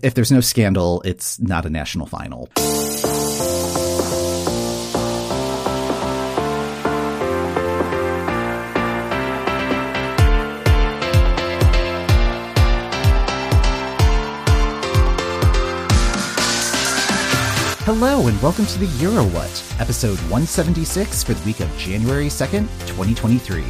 If there's no scandal, it's not a national final. Hello and welcome to the Euro What, episode 176 for the week of January 2nd, 2023.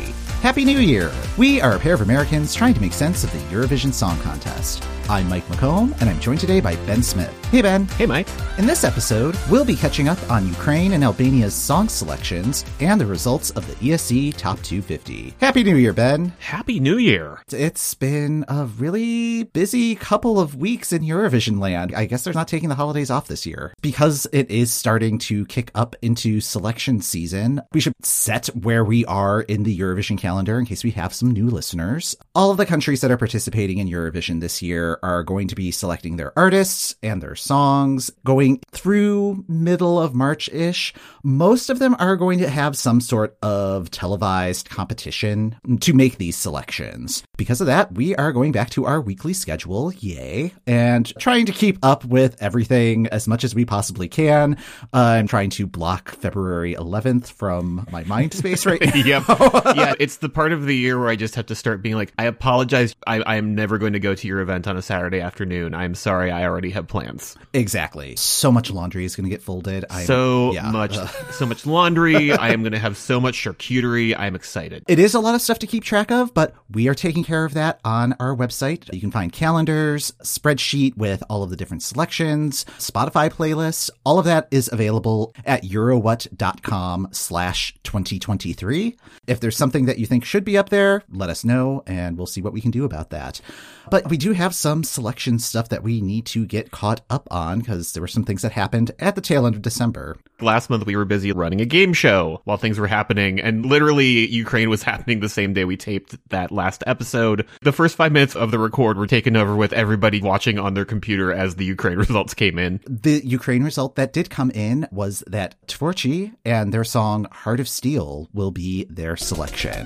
Happy New Year! We are a pair of Americans trying to make sense of the Eurovision Song Contest. I'm Mike McComb, and I'm joined today by Ben Smith. Hey, Ben. Hey, Mike. In this episode, we'll be catching up on Ukraine and Albania's song selections and the results of the ESC Top 250. Happy New Year, Ben. Happy New Year. It's been a really busy couple of weeks in Eurovision land. I guess they're not taking the holidays off this year. Because it is starting to kick up into selection season, we should set where we are in the Eurovision calendar in case we have some new listeners. All of the countries that are participating in Eurovision this year are going to be selecting their artists and their songs going through middle of March ish. Most of them are going to have some sort of televised competition to make these selections. Because of that, we are going back to our weekly schedule, yay, and trying to keep up with everything as much as we possibly can. I'm trying to block February 11th from my mind space right now. yep. Yeah, it's the part of the year where I just have to start being like, I apologize. I, I am never going to go to your event on a Saturday afternoon. I'm sorry. I already have plans. Exactly. So much laundry is going to get folded. I'm, So yeah. much, so much laundry. I am going to have so much charcuterie. I'm excited. It is a lot of stuff to keep track of, but we are taking care of that on our website. You can find calendars, spreadsheet with all of the different selections, Spotify playlists. All of that is available at eurowhat.com slash 2023. If there's something that you think should be up there, let us know and we'll see what we can do about that. But we do have some selection stuff that we need to get caught up on because there were some things that happened at the tail end of December. Last month we were busy running a game show while things were happening, and literally Ukraine was happening the same day we taped that last episode. The first five minutes of the record were taken over with everybody watching on their computer as the Ukraine results came in. The Ukraine result that did come in was that Tvorchi and their song Heart of Steel will be their selection.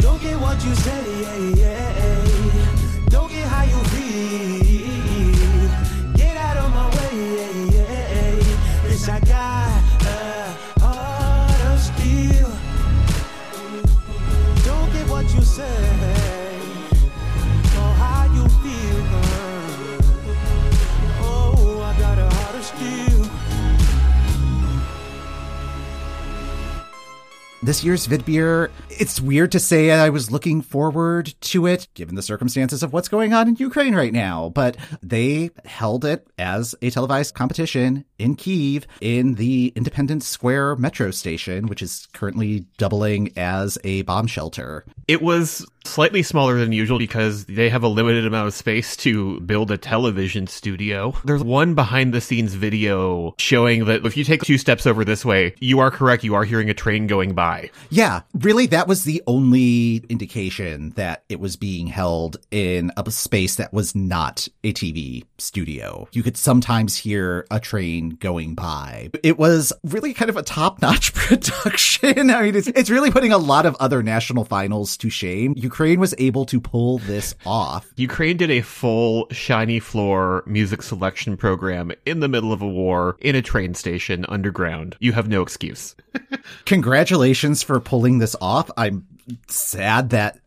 Don't get what you say, This year's Vidbir, it's weird to say I was looking forward to it given the circumstances of what's going on in Ukraine right now, but they held it as a televised competition in Kiev in the Independence Square metro station, which is currently doubling as a bomb shelter. It was slightly smaller than usual because they have a limited amount of space to build a television studio. There's one behind the scenes video showing that if you take two steps over this way, you are correct. You are hearing a train going by. Yeah, really, that was the only indication that it was being held in a space that was not a TV studio. You could sometimes hear a train going by. It was really kind of a top notch production. I mean, it's, it's really putting a lot of other national finals to shame. Ukraine was able to pull this off. Ukraine did a full shiny floor music selection program in the middle of a war in a train station underground. You have no excuse. Congratulations for pulling this off. I'm sad that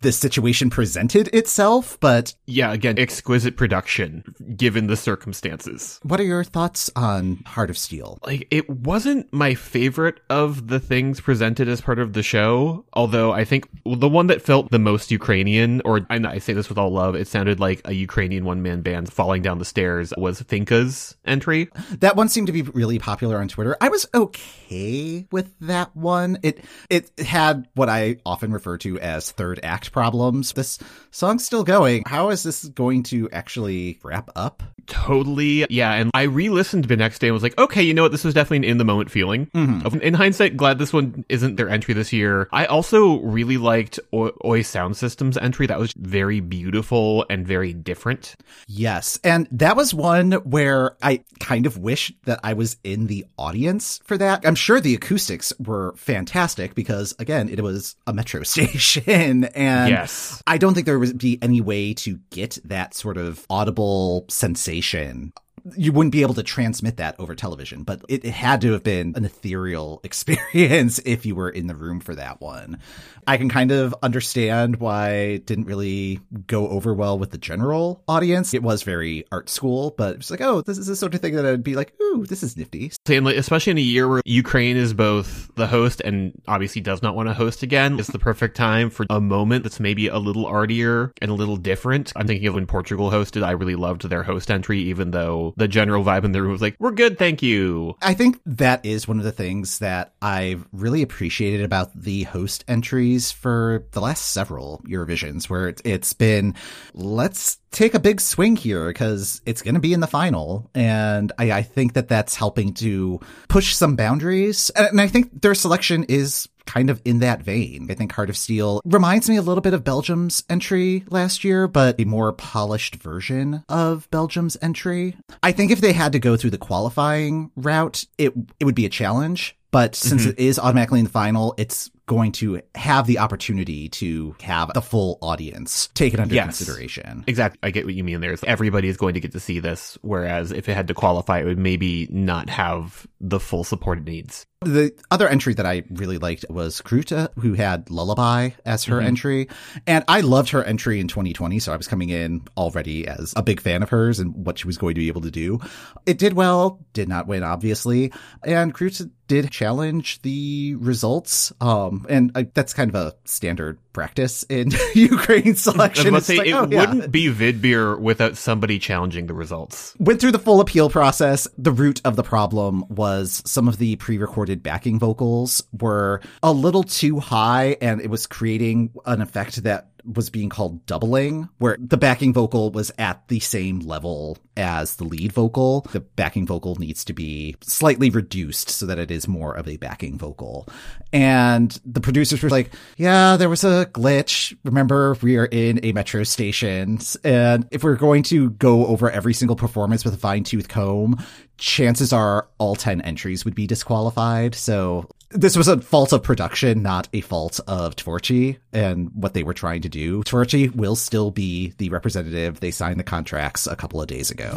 this situation presented itself, but Yeah, again, exquisite production given the circumstances. what are your thoughts on Heart of Steel? like it wasn't my favorite of the things presented as part of the show although i think the one that felt the most ukrainian or and i say this with all love it sounded like a ukrainian one-man band falling down the stairs was Fiinka's entry That one seemed to be really popular on Twitter. I was okay with that one. It it had what I often refer to as third act problems. This song's still going. How is this going to actually wrap up? Totally yeah and i re-listened the next day and was like okay you know what this was definitely an in the moment feeling mm-hmm. in hindsight glad this one isn't their entry this year i also really liked Oi, Oi sound systems entry that was very beautiful and very different Yes. And that was one where I kind of wish that I was in the audience for that. I'm sure the acoustics were fantastic because, again, it was a metro station. And Yes. I don't think there would be any way to get that sort of audible sensation. Station. You wouldn't be able to transmit that over television, but it, it had to have been an ethereal experience if you were in the room for that one. I can kind of understand why it didn't really go over well with the general audience. It was very art school, but it's like, oh, this is the sort of thing that I'd be like, ooh, this is nifty. And like, especially in a year where Ukraine is both the host and obviously does not want to host again, it's the perfect time for a moment that's maybe a little artier and a little different. I'm thinking of when Portugal hosted. I really loved their host entry, even though the general vibe in the room was like, "We're good, thank you." I think that is one of the things that I've really appreciated about the host entries for the last several Eurovisions, where it, it's been, let's take a big swing here because it's going to be in the final. And I, I think that that's helping to push some boundaries. And I think their selection is kind of in that vein. I think Heart of Steel reminds me a little bit of Belgium's entry last year, but a more polished version of Belgium's entry. I think if they had to go through the qualifying route, it it would be a challenge. But since mm-hmm. it is automatically in the final, it's going to have the opportunity to have the full audience take it under Yes. consideration. Exactly. I get what you mean there. Everybody is going to get to see this, whereas if it had to qualify, it would maybe not have the full support it needs. The other entry that I really liked was Kruta, who had Lullaby as her mm-hmm. entry. And I loved her entry in 2020. So I was coming in already as a big fan of hers and what she was going to be able to do. It did well, did not win, obviously. And Kruta did challenge the results. Um, and I, that's kind of a standard practice in Ukraine selection. about to say, like, it oh, yeah. wouldn't be Vidbir without somebody challenging the results. went through the full appeal process. The root of the problem was some of the pre-recorded backing vocals were a little too high and it was creating an effect that was being called doubling, where the backing vocal was at the same level as the lead vocal. The backing vocal needs to be slightly reduced so that it is more of a backing vocal. And the producers were like, yeah, there was a glitch. Remember, we are in a metro station. And if we're going to go over every single performance with a fine tooth comb, chances are all 10 entries would be disqualified. So this was a fault of production, not a fault of Tvorchi and what they were trying to do. Tvorchi will still be the representative. They signed the contracts a couple of days ago.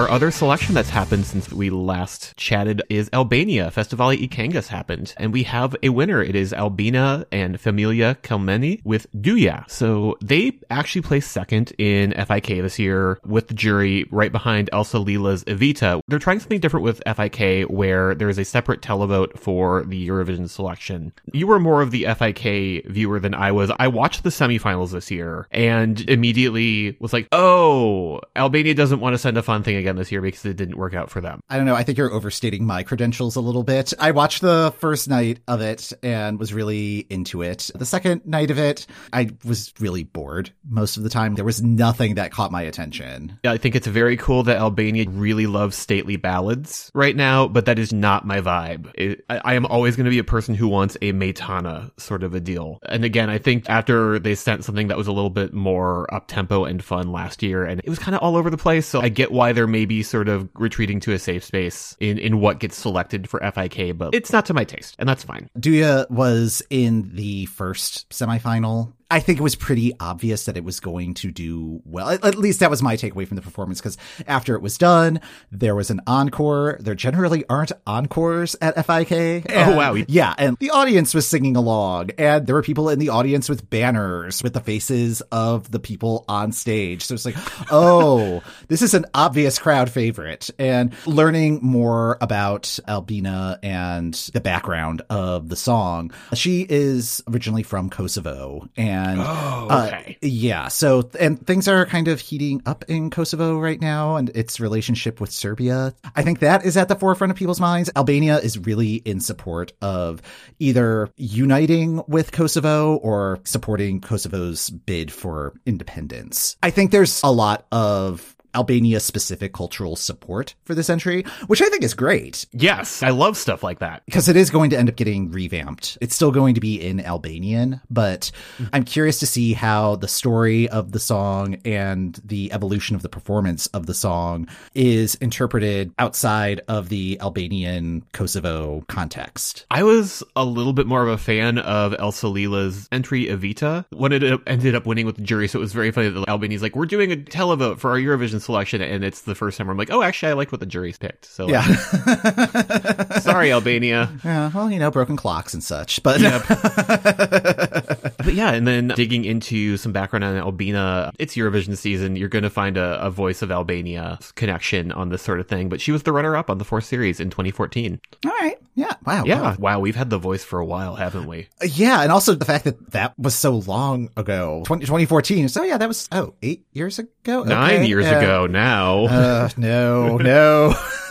Our other selection that's happened since we last chatted is Albania. Festivali i Këngës happened, and we have a winner. It is Albina and Familja Kelmendi with Duje. So they actually placed second in FIK this year with the jury right behind Elsa Lila's Evita. They're trying something different with FIK where there is a separate televote for the Eurovision selection. You were more of the FIK viewer than I was. I watched the semifinals this year and immediately was like, oh, Albania doesn't want to send a fun thing again this year because it didn't work out for them. I don't know. I think you're overstating my credentials a little bit. I watched the first night of it and was really into it. The second night of it, I was really bored most of the time. There was nothing that caught my attention. I think it's very cool that Albania really loves stately ballads right now, but that is not my vibe. It, I, I am always going to be a person who wants a Maitana sort of a deal. And again, I think after they sent something that was a little bit more up tempo and fun last year, and it was kind of all over the place. So I get why they're maybe sort of retreating to a safe space in, in what gets selected for FIK, but it's not to my taste, and that's fine. Duje was in the first semifinal. I think it was pretty obvious that it was going to do well. At, at least that was my takeaway from the performance because after it was done, there was an encore. There generally aren't encores at FIK. Oh, wow. Yeah. And the audience was singing along and there were people in the audience with banners with the faces of the people on stage. So it's like, oh, this is an obvious crowd favorite. And learning more about Albina and the background of the song, she is originally from Kosovo and And Oh, uh, okay. yeah, so and things are kind of heating up in Kosovo right now and its relationship with Serbia. I think that is at the forefront of people's minds. Albania is really in support of either uniting with Kosovo or supporting Kosovo's bid for independence. I think there's a lot of Albania specific cultural support for this entry, which I think is great Yes, I love stuff like that. because it is going to end up getting revamped. It's still going to be in Albanian, but mm-hmm. I'm curious to see how the story of the song and the evolution of the performance of the song is interpreted outside of the Albanian Kosovo context. I was a little bit more of a fan of Elsa Lila's entry Evita when it ended up winning with the jury. So it was very funny that the Albanians like, we're doing a televote for our Eurovision selection. And it's the first time where I'm like, oh, actually, I liked what the jury's picked. So Yeah. sorry, Albania. yeah. Well, you know, broken clocks and such, but But yeah, and then digging into some background on Albina, it's Eurovision season. You're going to find a, a voice of Albania connection on this sort of thing. But she was the runner up on the fourth series in 2014. all right. Yeah. Wow. Yeah. Wow. Wow. We've had the voice for a while, haven't we? Yeah, and also the fact that that was so long ago, 20, 2014. So yeah, that was oh eight years ago, Nine years ago now. Uh, no, no.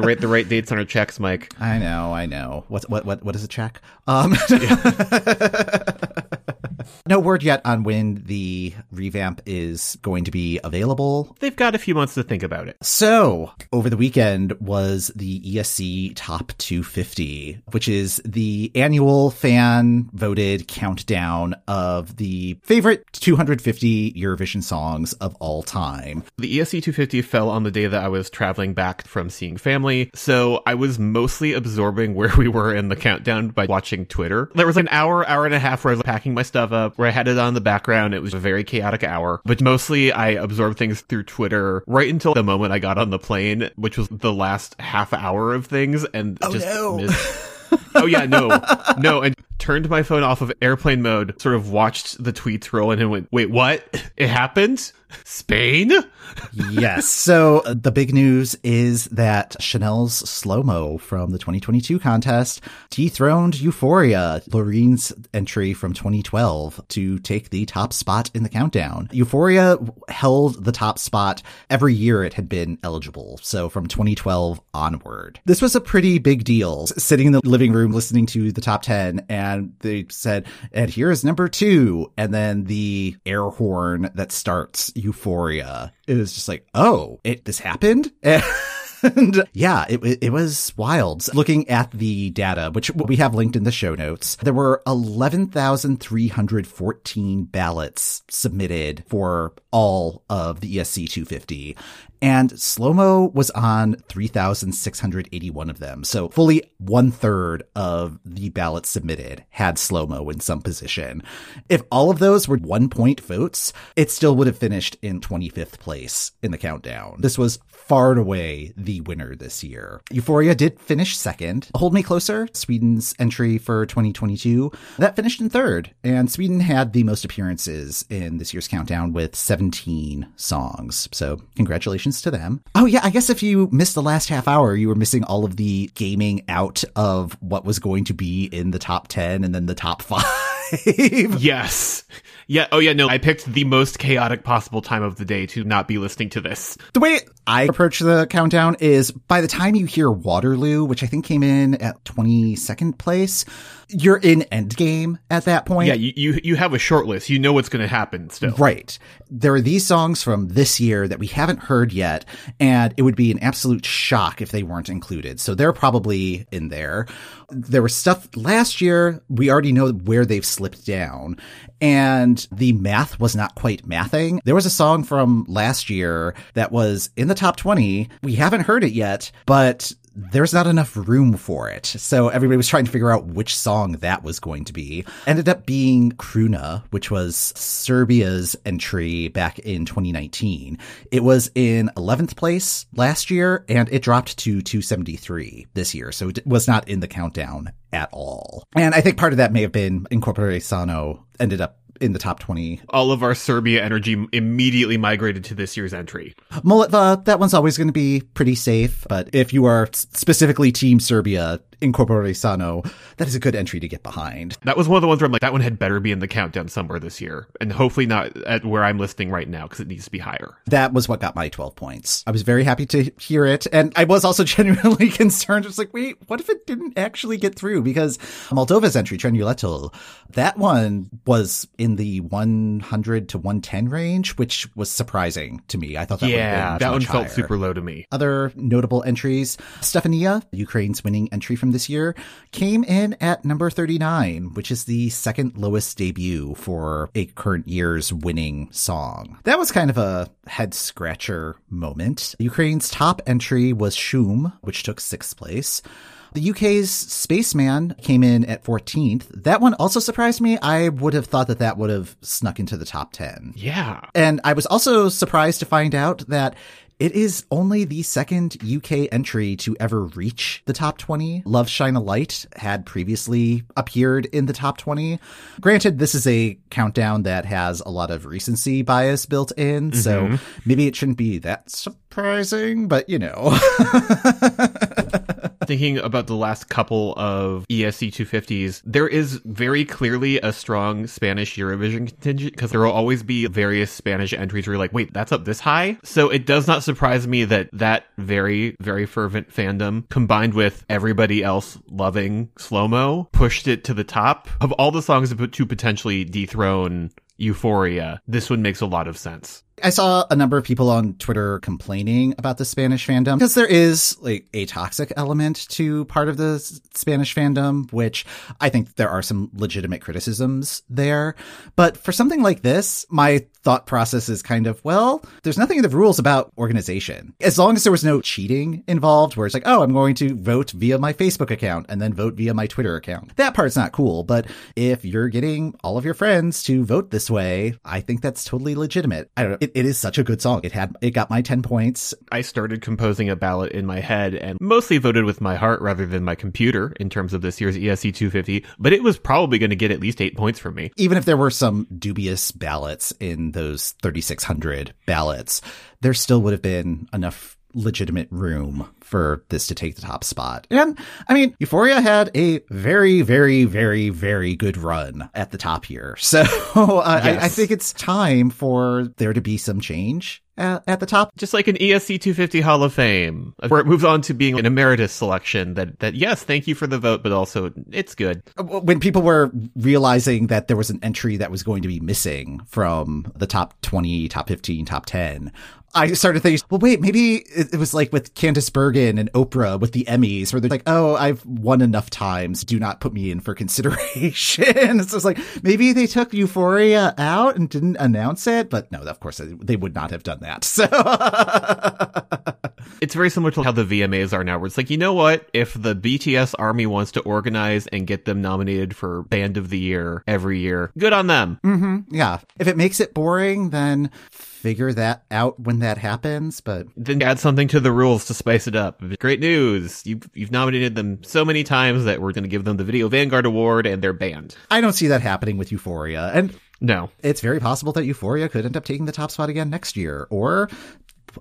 to rate the right dates on our checks, Mike. I know, I know. What what what what is a check? Um No word yet on when the revamp is going to be available. They've got a few months to think about it. So, over the weekend was the ESC Top 250, which is the annual fan voted countdown of the favorite 250 Eurovision songs of all time. The ESC 250 fell on the day that I was traveling back from seeing family, so I was mostly absorbing where we were in the countdown by watching Twitter. There was an hour, hour and a half where I was packing my stuff up, where I had it on the background. It was a very chaotic hour, but mostly I absorbed things through Twitter right until the moment I got on the plane, which was the last half hour of things, and oh, just no. missed- oh yeah, no, no, and turned my phone off of airplane mode, sort of watched the tweets roll in and went, wait, what? It happened? Spain? yes. So uh, the big news is that Chanel's SloMo from the 2022 contest dethroned Euphoria, Loreen's entry from 2012, to take the top spot in the countdown. Euphoria held the top spot every year it had been eligible. So from 2012 onward. This was a pretty big deal. Sitting in the living room listening to the top 10 and they said, and here's number two. And then the air horn that starts Euphoria. It was just like, oh, it, this happened? And yeah, it, it, was wild. Looking at the data, which we have linked in the show notes, there were 11,314 ballots submitted for all of the ESC 250. And SloMo was on 3,681 of them. So fully one third of the ballots submitted had SloMo in some position. If all of those were one point votes, it still would have finished in 25th place in the countdown. This was far and away the winner this year. Euphoria did finish second. Hold Me Closer, Sweden's entry for 2022, that finished in third. And Sweden had the most appearances in this year's countdown with 17 songs. So congratulations to them. Oh yeah, I guess if you missed the last half hour, you were missing all of the gaming out of what was going to be in the top 10 and then the top five. Yes. Yeah. Oh, yeah. No, I picked the most chaotic possible time of the day to not be listening to this. The way I approach the countdown is by the time you hear Waterloo, which I think came in at 22nd place, you're in endgame at that point. Yeah, you, you, you have a short list. You know what's going to happen still. Right. There are these songs from this year that we haven't heard yet, and it would be an absolute shock if they weren't included. So they're probably in there. There was stuff last year. We already know where they've slipped down, and the math was not quite mathing. There was a song from last year that was in the top 20. We haven't heard it yet, but there's not enough room for it. So everybody was trying to figure out which song that was going to be. Ended up being Kruna, which was Serbia's entry back in 2019. It was in 11th place last year and it dropped to 273 this year. So it was not in the countdown at all. And I think part of that may have been In Corpore Sano ended up in the top 20 All of our Serbia energy immediately migrated to this year's entry. Molitva, that one's always going to be pretty safe, but if you are specifically Team Serbia, In Corpore Sano, that is a good entry to get behind. That was one of the ones where I'm like, that one had better be in the countdown somewhere this year. And hopefully not at where I'm listing right now because it needs to be higher. That was what got my 12 points. I was very happy to hear it. And I was also genuinely concerned. I was like, wait, what if it didn't actually get through? Because Moldova's entry, Trenuletul, that one was in the 100 to 110 range, which was surprising to me. I thought that been that one felt higher. super low to me. Other notable entries, Stefania, Ukraine's winning entry from this year, came in at number 39, which is the second lowest debut for a current year's winning song. That was kind of a head scratcher moment. Ukraine's top entry was Shum, which took sixth place. The UK's Spaceman came in at 14th. That one also surprised me. I would have thought that that would have snuck into the top 10. Yeah. And I was also surprised to find out that it is only the second UK entry to ever reach the top 20. Love Shine a Light had previously appeared in the top 20. Granted, this is a countdown that has a lot of recency bias built in, so mm-hmm. maybe it shouldn't be that surprising, but you know. Thinking about the last couple of ESC 250s, there is very clearly a strong Spanish Eurovision contingent because there will always be various Spanish entries where you're like, wait, that's up this high? So it does not surprise me that that very, very fervent fandom combined with everybody else loving SloMo pushed it to the top of all the songs to potentially dethrone Euphoria. This one makes a lot of sense. I saw a number of people on Twitter complaining about the Spanish fandom because there is like a toxic element to part of the Spanish fandom, which I think there are some legitimate criticisms there. But for something like this, my thought process is kind of, well, there's nothing in the rules about organization. As long as there was no cheating involved, where it's like, oh, I'm going to vote via my Facebook account and then vote via my Twitter account. That part's not cool. But if you're getting all of your friends to vote this way, I think that's totally legitimate. I don't know. It, it is such a good song. It had, it got my 10 points. I started composing a ballot in my head and mostly voted with my heart rather than my computer in terms of this year's ESC 250, but it was probably going to get at least eight points from me. Even if there were some dubious ballots in those 3,600 ballots, there still would have been enough legitimate room for this to take the top spot. And I mean, Euphoria had a very, very, very, very good run at the top here. So uh, I, I, I think it's time for there to be some change at, at the top. Just like an ESC 250 Hall of Fame, where it moves on to being an emeritus selection that, that yes, thank you for the vote, but also it's good. Uh, when people were realizing that there was an entry that was going to be missing from the top 20, top 15, top 10, I started thinking, well, wait, maybe it, was like with Candice Bergen and Oprah with the Emmys, where they're like, oh, I've won enough times. Do not put me in for consideration. so it's like, maybe they took Euphoria out and didn't announce it. But no, of course, they would not have done that. So It's very similar to how the VMAs are now, where it's like, you know what? If the BTS army wants to organize and get them nominated for Band of the Year every year, good on them. Mm-hmm. yeah, if it makes it boring, then figure that out when that happens. But Then add something to the rules to spice it up. Great news. You've, you've nominated them so many times that we're going to give them the Video Vanguard Award and they're banned. I don't see that happening with Euphoria. And No. it's very possible that Euphoria could end up taking the top spot again next year, or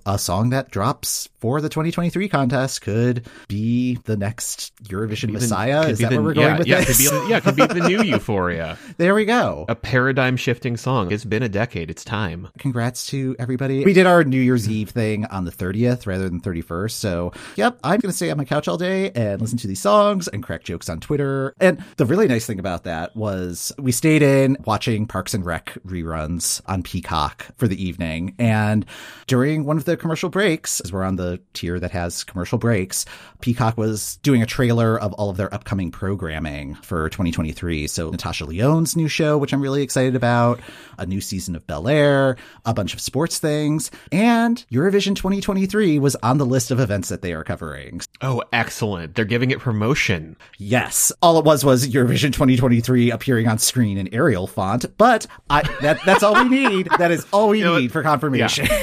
a song that drops for the 2023 contest could be the next Eurovision Messiah. Is that the- where we're going yeah, with yeah, this? Could be, yeah, could be the new Euphoria. there we go. A paradigm shifting song. It's been a decade. It's time. Congrats to everybody. We did our New Year's Eve thing on the 30th rather than 31st. So, yep, I'm going to stay on my couch all day and listen to these songs and crack jokes on Twitter. And the really nice thing about that was we stayed in watching Parks and Rec reruns on Peacock for the evening. And during one of the commercial breaks, as we're on the tier that has commercial breaks, Peacock was doing a trailer of all of their upcoming programming for 2023. So Natasha Lyonne's new show, which I'm really excited about, a new season of Bel Air, a bunch of sports things, and Eurovision 2023 was on the list of events that they are covering. Oh, excellent. They're giving it promotion. Yes, all it was was Eurovision 2023 appearing on screen in Arial font, but I, that that's all we need. That is all we know need for confirmation.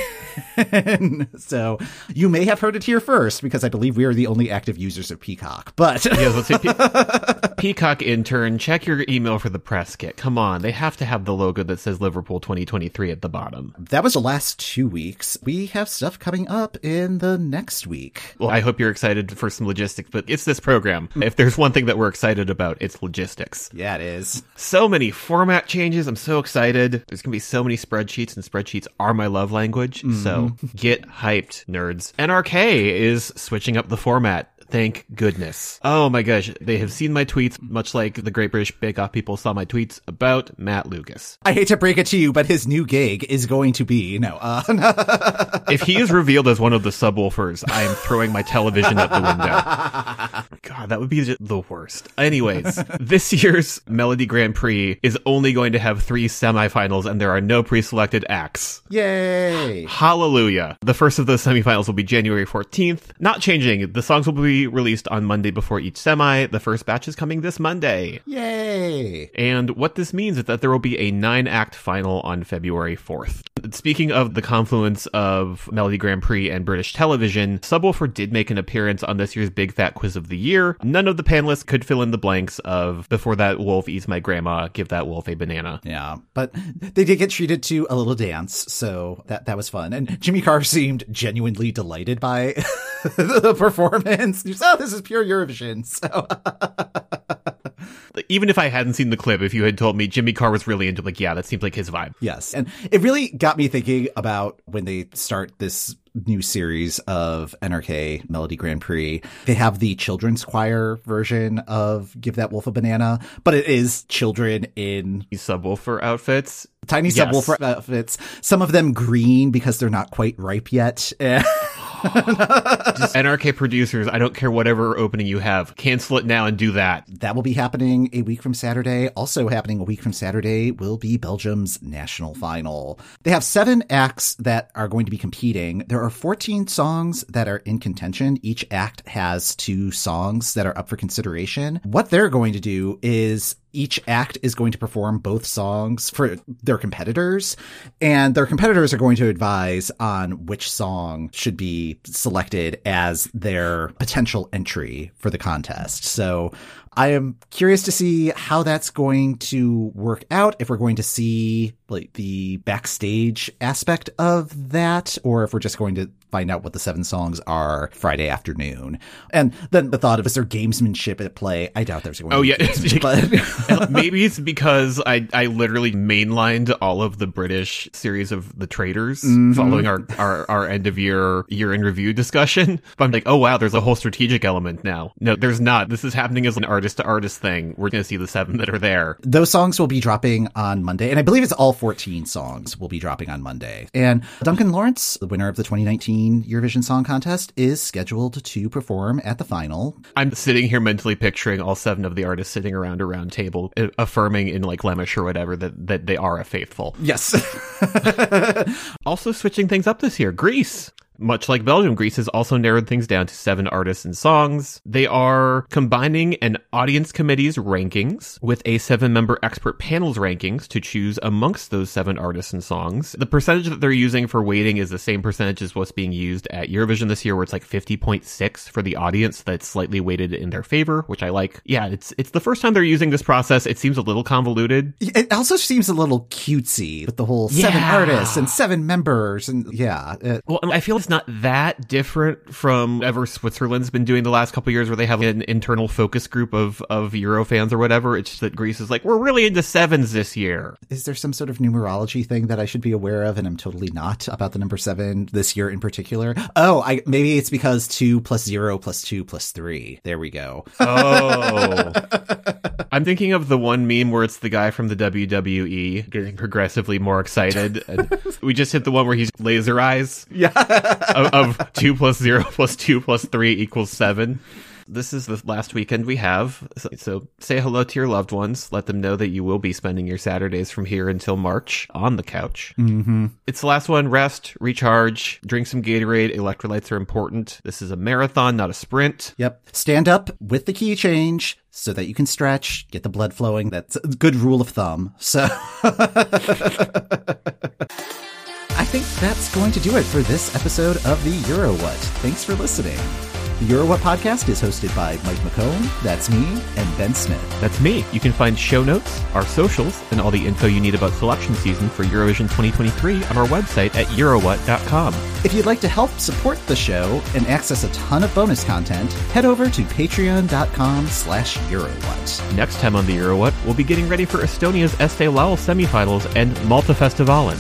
so you may have heard it here first because I believe we are the only active users of Peacock. But Yeah, let's say Pe- Peacock intern, check your email for the press kit. Come on, they have to have the logo that says Liverpool 2023 at the bottom. that was the last two weeks. We have stuff coming up in the next week. Well, I hope you're excited for some logistics, but it's this program. Hmm. If there's one thing that we're excited about, it's logistics. Yeah, it is. So many format changes. I'm so excited. There's going to be so many spreadsheets, and spreadsheets are my love language. So mm-hmm. get hyped, nerds. NRK is switching up the format. Thank goodness. Oh my gosh. They have seen my tweets, much like the Great British Bake Off people saw my tweets about Matt Lucas. I hate to break it to you, but his new gig is going to be no. Uh, If he is revealed as one of the Subwoolfers, I am throwing my television out the window. God, that would be the worst. Anyways, this year's Melodi Grand Prix is only going to have three semifinals and there are no pre-selected acts. yay! Hallelujah. The first of those semifinals will be January 14th. Not changing. The songs will be released on Monday before each semi. The first batch is coming this Monday. Yay! And what this means is that there will be a nine act final on February 4th. Speaking of the confluence of Melodi Grand Prix and British television, Subwoolfer did make an appearance on this year's Big Fat Quiz of the Year. None of the panelists could fill in the blanks of Before That Wolf Eats My Grandma, Give That Wolf a Banana. Yeah, but they did get treated to a little dance, so that that was fun. And Jimmy Carr seemed genuinely delighted by the performance. Was, oh, this is pure Eurovision. So Even if I hadn't seen the clip, if you had told me Jimmy Carr was really into like, yeah, that seems like his vibe. yes, and it really got me thinking about when they start this new series of NRK Melodi Grand Prix. They have the children's choir version of Give That Wolf a Banana, but it is children in Subwoolfer outfits. tiny Yes. Subwoolfer outfits. Some of them green because they're not quite ripe yet. NRK producers, I don't care whatever opening you have, cancel it now and do that. That will be happening a week from Saturday. Also happening a week from Saturday will be Belgium's national final. They have seven acts that are going to be competing. There are 14 songs that are in contention. Each act has two songs that are up for consideration. What they're going to do is each act is going to perform both songs for their competitors, and their competitors are going to advise on which song should be selected as their potential entry for the contest. So I am curious to see how that's going to work out. If we're going to see like the backstage aspect of that, or if we're just going to find out what the seven songs are Friday afternoon. And then the thought of is there gamesmanship at play? I doubt there's going oh, to Oh, be yeah. Maybe it's because I, I literally mainlined all of the British series of The Traitors mm-hmm. following our, our, our end of year year in review discussion. But I'm like, oh wow, there's a whole strategic element now. No, there's not. This is happening as an artist to artist thing. We're going to see the seven that are there. those songs will be dropping on Monday, and I believe it's all 14 songs will be dropping on Monday. And Duncan Lawrence, the winner of the 2019 Eurovision Song Contest, is scheduled to perform at the final. I'm sitting here mentally picturing all seven of the artists sitting around a round table, uh, affirming in like Flemish or whatever that, that they are a faithful. Yes. Also switching things up this year, Greece. Much like Belgium, Greece has also narrowed things down to seven artists and songs. They are combining an audience committee's rankings with a seven member expert panel's rankings to choose amongst those seven artists and songs. The percentage that they're using for weighting is the same percentage as what's being used at Eurovision this year, where it's like 50.6 for the audience that's slightly weighted in their favor, which I like. Yeah, it's, it's the first time they're using this process. It seems a little convoluted. it also seems a little cutesy with the whole seven Yeah. artists and seven members. And yeah, Well, I feel it's not that different from ever Switzerland's been doing the last couple years where they have an internal focus group of, of Euro fans or whatever. It's just that Greece is like, we're really into sevens this year. is there some sort of numerology thing that I should be aware of? And I'm totally not about the number seven this year in particular. Oh, I, maybe it's because two plus zero plus two plus three. There we go. Oh. I'm thinking of the one meme where it's the guy from the WWE getting progressively more excited. And we just hit the one where he's laser eyes. Yeah. of, of two plus zero plus two plus three equals seven. This is the last weekend we have. So, so say hello to your loved ones. Let them know that you will be spending your Saturdays from here until March on the couch. Mm-hmm. It's the last one. Rest, recharge, drink some Gatorade. Electrolytes are important. This is a marathon, not a sprint. Yep. Stand up with the key change so that you can stretch, get the blood flowing. That's a good rule of thumb. So I think that's going to do it for this episode of the Euro What. Thanks for listening. The What podcast is hosted by Mike McComb, that's me, and Ben Smith. That's me. You can find show notes, our socials, and all the info you need about selection season for Eurovision 2023 on our website at eurowhat.com. If you'd like to help support the show and access a ton of bonus content, head over to patreon.com slash eurowhat. Next time on the Euro What, we'll be getting ready for Estonia's Eesti Laul semifinals and Malta Festivalen.